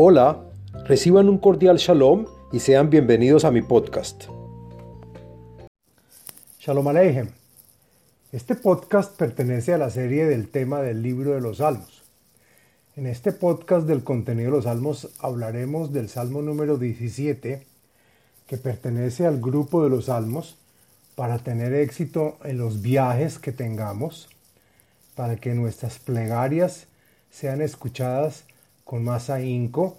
Hola, reciban un cordial shalom y sean bienvenidos a mi podcast. Shalom Aleichem. Este podcast pertenece a la serie del tema del libro de los Salmos. En este podcast del contenido de los Salmos hablaremos del Salmo número 17, que pertenece al grupo de los Salmos para tener éxito en los viajes que tengamos, para que nuestras plegarias sean escuchadas con más ahínco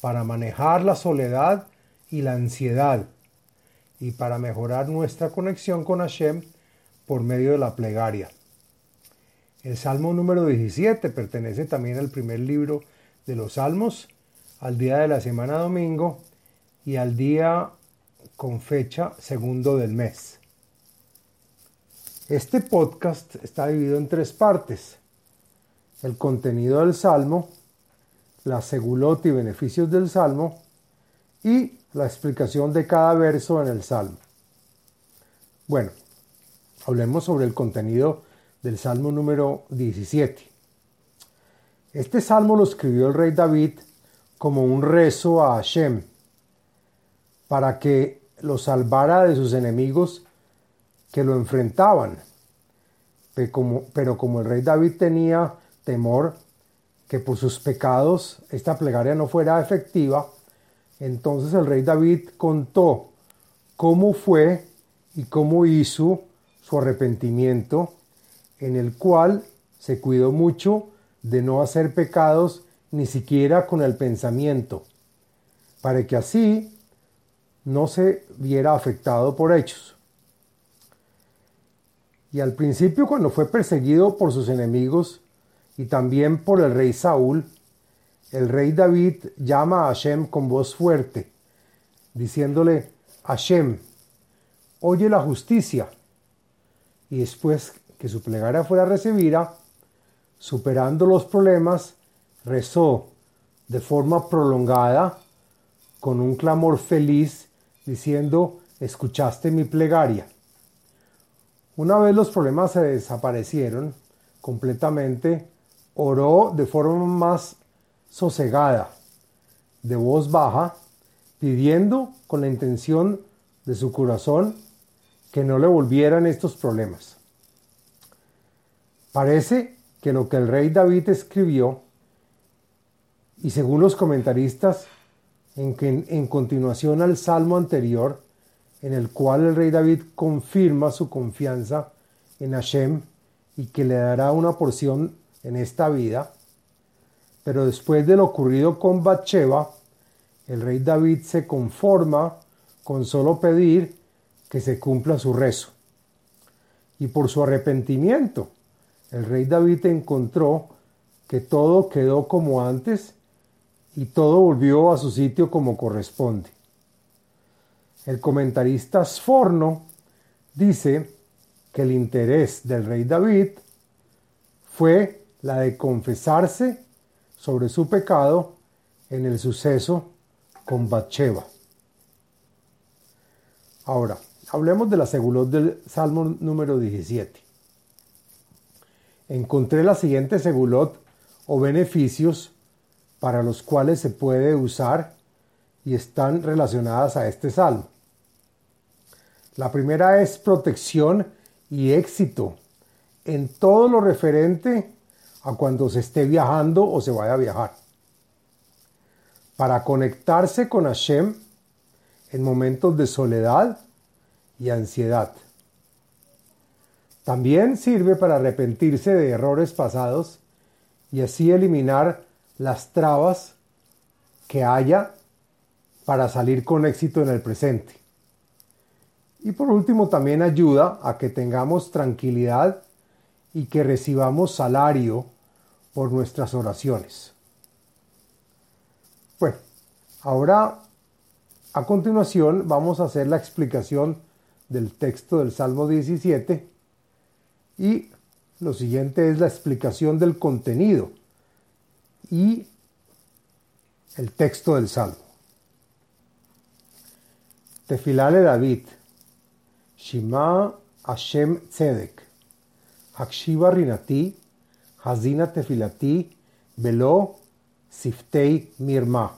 para manejar la soledad y la ansiedad y para mejorar nuestra conexión con Hashem por medio de la plegaria. El Salmo número 17 pertenece también al primer libro de los Salmos, al día de la semana domingo y al día con fecha segundo del mes. Este podcast está dividido en tres partes. El contenido del Salmo, la segulot y beneficios del Salmo y la explicación de cada verso en el Salmo. Bueno, hablemos sobre el contenido del Salmo número 17. Este salmo lo escribió el rey David como un rezo a Hashem para que lo salvara de sus enemigos que lo enfrentaban. Pero como, el rey David tenía temor que por sus pecados esta plegaria no fuera efectiva, entonces el rey David contó cómo fue y cómo hizo su arrepentimiento, en el cual se cuidó mucho de no hacer pecados ni siquiera con el pensamiento, para que así no se viera afectado por hechos. Y al principio cuando fue perseguido por sus enemigos, y también por el rey Saúl, el rey David llama a Hashem con voz fuerte, diciéndole, Hashem, oye la justicia. Y después que su plegaria fuera recibida, superando los problemas, rezó de forma prolongada, con un clamor feliz, diciendo, escuchaste mi plegaria. Una vez los problemas se desaparecieron completamente, oró de forma más sosegada, de voz baja, pidiendo con la intención de su corazón que no le volvieran estos problemas. Parece que lo que el rey David escribió, y según los comentaristas, en, que, en continuación al salmo anterior, en el cual el rey David confirma su confianza en Hashem y que le dará una porción en esta vida, pero después de lo ocurrido con Bathsheba, el rey David se conforma con solo pedir que se cumpla su rezo. Y por su arrepentimiento, el rey David encontró que todo quedó como antes y todo volvió a su sitio como corresponde. El comentarista Sforno dice que el interés del rey David fue la de confesarse sobre su pecado en el suceso con Bathsheba. Ahora, hablemos de la segulot del Salmo número 17. Encontré la siguiente segulot o beneficios para los cuales se puede usar y están relacionadas a este salmo. La primera es protección y éxito en todo lo referente a cuando se esté viajando o se vaya a viajar. Para conectarse con Hashem en momentos de soledad y ansiedad. También sirve para arrepentirse de errores pasados y así eliminar las trabas que haya para salir con éxito en el presente. Y por último también ayuda a que tengamos tranquilidad y que recibamos salario por nuestras oraciones. Bueno, ahora a continuación vamos a hacer la explicación del texto del Salmo 17 y lo siguiente es la explicación del contenido y el texto del Salmo. Tefilale David, Shima Hashem Tzedek, Hakshiva Rinati, Hazina Tefilati, Velo Siftei Mirma.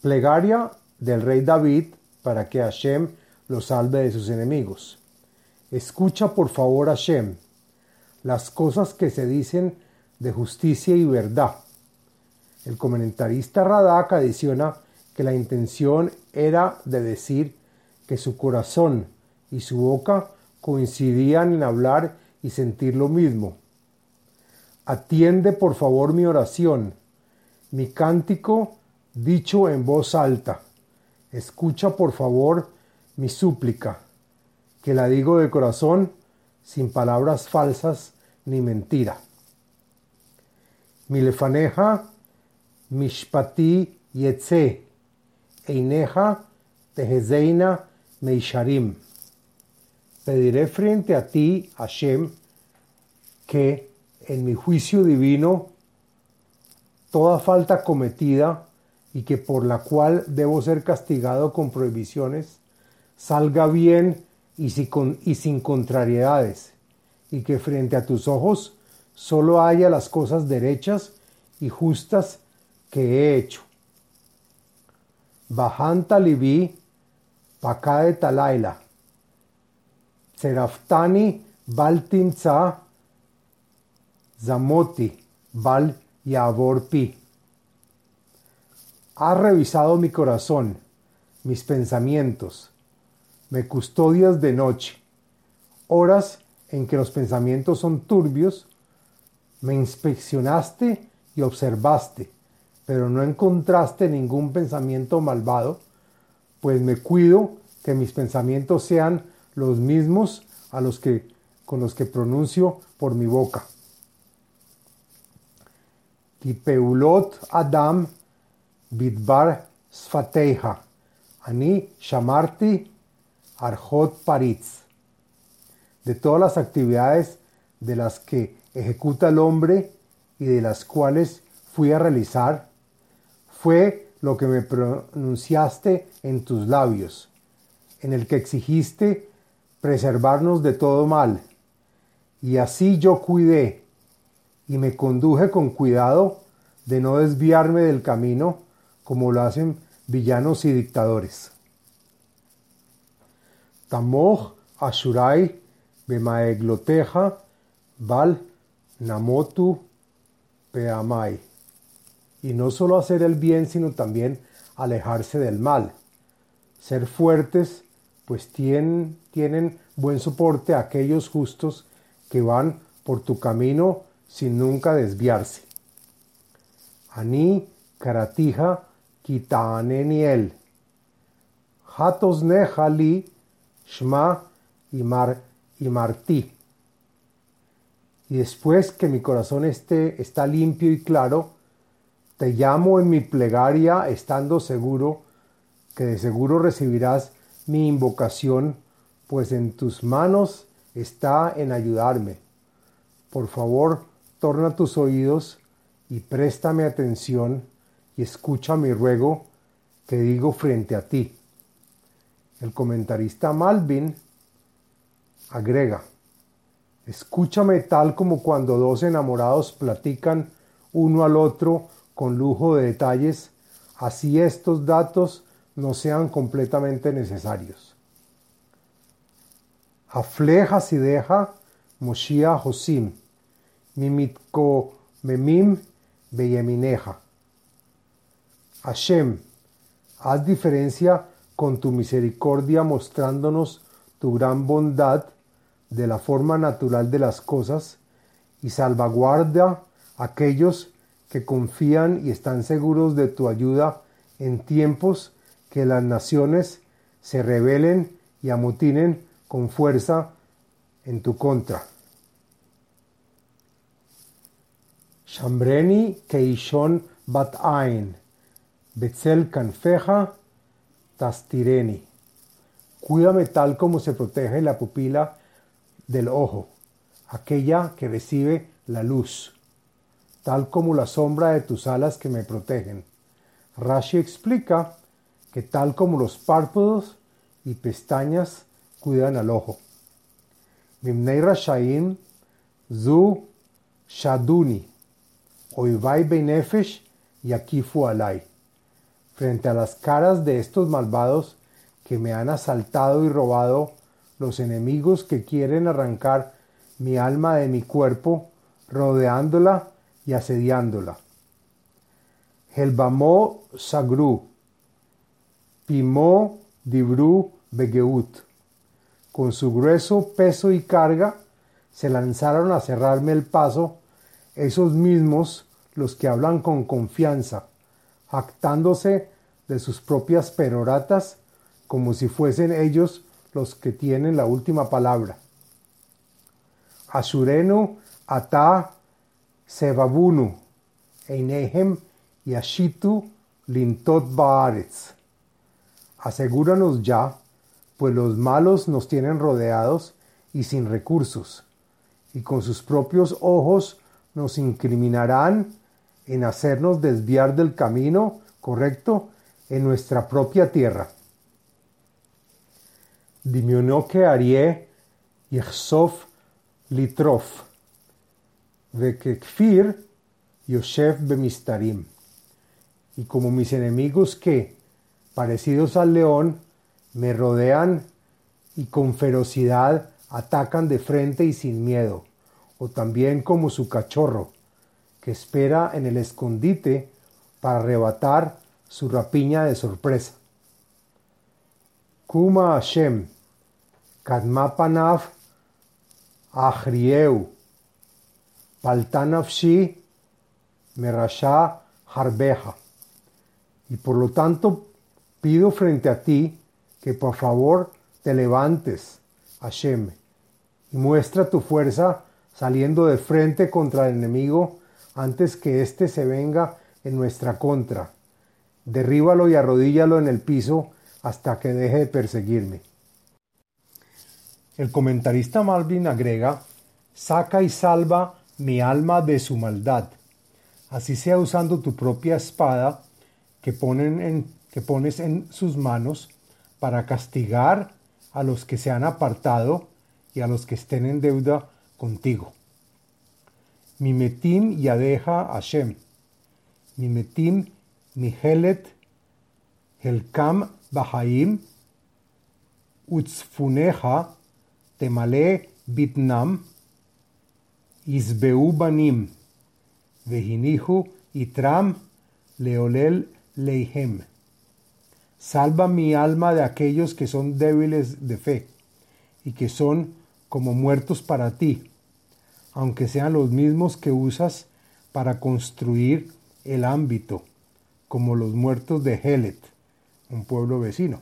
Plegaria del rey David para que Hashem lo salve de sus enemigos. Escucha por favor Hashem las cosas que se dicen de justicia y verdad. El comentarista Radak adiciona que la intención era de decir que su corazón y su boca coincidían en hablar y sentir lo mismo. Atiende por favor mi oración, mi cántico dicho en voz alta. Escucha por favor mi súplica, que la digo de corazón sin palabras falsas ni mentira. Milefaneja mishpati yetze, eineja tehezeina meisharim. Pediré frente a ti, Hashem, que en mi juicio divino toda falta cometida y que por la cual debo ser castigado con prohibiciones, salga bien y sin, contrariedades, y que frente a tus ojos solo haya las cosas derechas y justas que he hecho. Bajanta libi pakade talaila, seraftani baltimza zamoti bal yavorpi. Has revisado mi corazón, mis pensamientos, me custodias de noche, horas en que los pensamientos son turbios, me inspeccionaste y observaste, pero no encontraste ningún pensamiento malvado, pues me cuido que mis pensamientos sean los mismos a los que con los que pronuncio por mi boca. Kipeulot Adam Bidbar Sfateja, Ani Shamarti Arjot Paritz. De todas las actividades de las que ejecuta el hombre y de las cuales fui a realizar, fue lo que me pronunciaste en tus labios, en el que exigiste preservarnos de todo mal. Y así yo cuidé y me conduje con cuidado de no desviarme del camino como lo hacen villanos y dictadores. Tamoch Ashurai Bemaegloteja Bal Namotu Peamai. Y no solo hacer el bien, sino también alejarse del mal. Ser fuertes, pues tienen, tienen buen soporte aquellos justos que van por tu camino sin nunca desviarse. Ani Karatija Kitaneniel. Hatos Nehali, Shma y, Mar, y Martí. Y después que mi corazón esté, está limpio y claro, te llamo en mi plegaria estando seguro que de seguro recibirás mi invocación, pues en tus manos está en ayudarme. Por favor, torna tus oídos y préstame atención y escucha mi ruego que digo frente a ti. El comentarista Malvin agrega, escúchame tal como cuando dos enamorados platican uno al otro con lujo de detalles, así estos datos no sean completamente necesarios. Afleja si deja Moshia Josim, Mimitko Memim Beyemineja. Hashem, haz diferencia con tu misericordia mostrándonos tu gran bondad de la forma natural de las cosas y salvaguarda a aquellos que confían y están seguros de tu ayuda en tiempos que las naciones se rebelen y amotinen con fuerza en tu contra. Shambreni Keishon Bat Ain Betzel canfeja tastireni. Cuídame tal como se protege la pupila del ojo, aquella que recibe la luz, tal como la sombra de tus alas que me protegen. Rashi explica que tal como los párpados y pestañas cuidan al ojo. Mimnei Rashaim Zu Shaduni Oivai Benefesh y aquí Fualay. Frente a las caras de estos malvados que me han asaltado y robado, los enemigos que quieren arrancar mi alma de mi cuerpo, rodeándola y asediándola. Helbamó Sagru, Pimó Dibru Begeut. Con su grueso peso y carga, se lanzaron a cerrarme el paso esos mismos los que hablan con confianza, jactándose de sus propias peroratas como si fuesen ellos los que tienen la última palabra. Ashurenu ata sebabunu einehem yashitu lintot baaretz. Asegúranos ya, pues los malos nos tienen rodeados y sin recursos, y con sus propios ojos nos incriminarán en hacernos desviar del camino correcto en nuestra propia tierra. que arie yechsof litrof, vekekfir yoshev bemistarim. Y como mis enemigos que, parecidos al león, me rodean y con ferocidad atacan de frente y sin miedo, o también como su cachorro, que espera en el escondite para arrebatar su rapiña de sorpresa. Kuma Hashem, Kadmapanav Ahrieu, Paltanavshi, Merasha Harbeja. Y por lo tanto pido frente a ti que por favor te levantes, Hashem, y muestra tu fuerza saliendo de frente contra el enemigo antes que éste se venga en nuestra contra. Derríbalo y arrodíllalo en el piso hasta que deje de perseguirme. El comentarista Malvin agrega, saca y salva mi alma de su maldad, así sea usando tu propia espada que, ponen en, que pones en sus manos para castigar a los que se han apartado y a los que estén en deuda contigo. Mimetim Yadeja Hashem. Mimetim Mihelet Helkam Bahaim Utzfuneja Temale Bitnam Isbeu Banim Vehinihu Itram Leolel Leihem. Salva mi alma de aquellos que son débiles de fe y que son como muertos para ti aunque sean los mismos que usas para construir el ámbito, como los muertos de Helet, un pueblo vecino.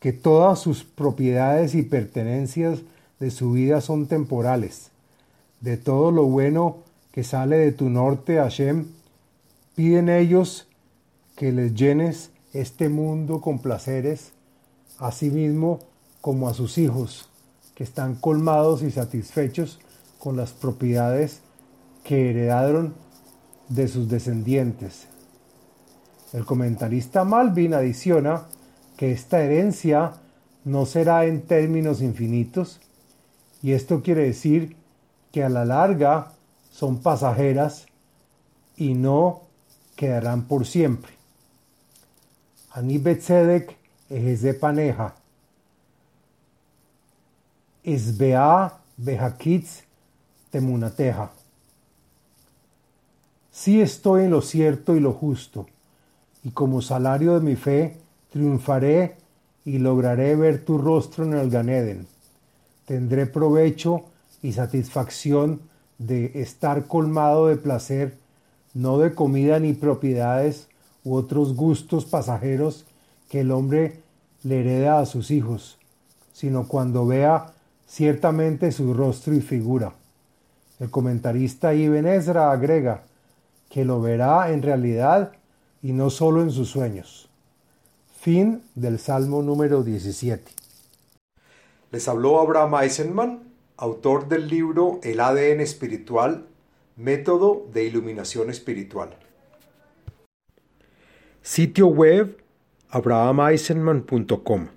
Que todas sus propiedades y pertenencias de su vida son temporales. De todo lo bueno que sale de tu norte, Hashem, piden ellos que les llenes este mundo con placeres, mismo como a sus hijos, que están colmados y satisfechos con las propiedades que heredaron de sus descendientes. El comentarista Malvin adiciona que esta herencia no será en términos infinitos, y esto quiere decir que a la larga son pasajeras y no quedarán por siempre. Ani Betzedek paneja. Esbea behakitz temunateja. Sí estoy en lo cierto y lo justo, y como salario de mi fe triunfaré y lograré ver tu rostro en el Ganeden. Tendré provecho y satisfacción de estar colmado de placer, no de comida ni propiedades u otros gustos pasajeros que el hombre le hereda a sus hijos, sino cuando vea ciertamente su rostro y figura. El comentarista Ibn Ezra agrega que lo verá en realidad y no solo en sus sueños. Fin del Salmo número 17. Les habló Abraham Eisenman, autor del libro El ADN espiritual, método de iluminación espiritual. Sitio web abrahameisenman.com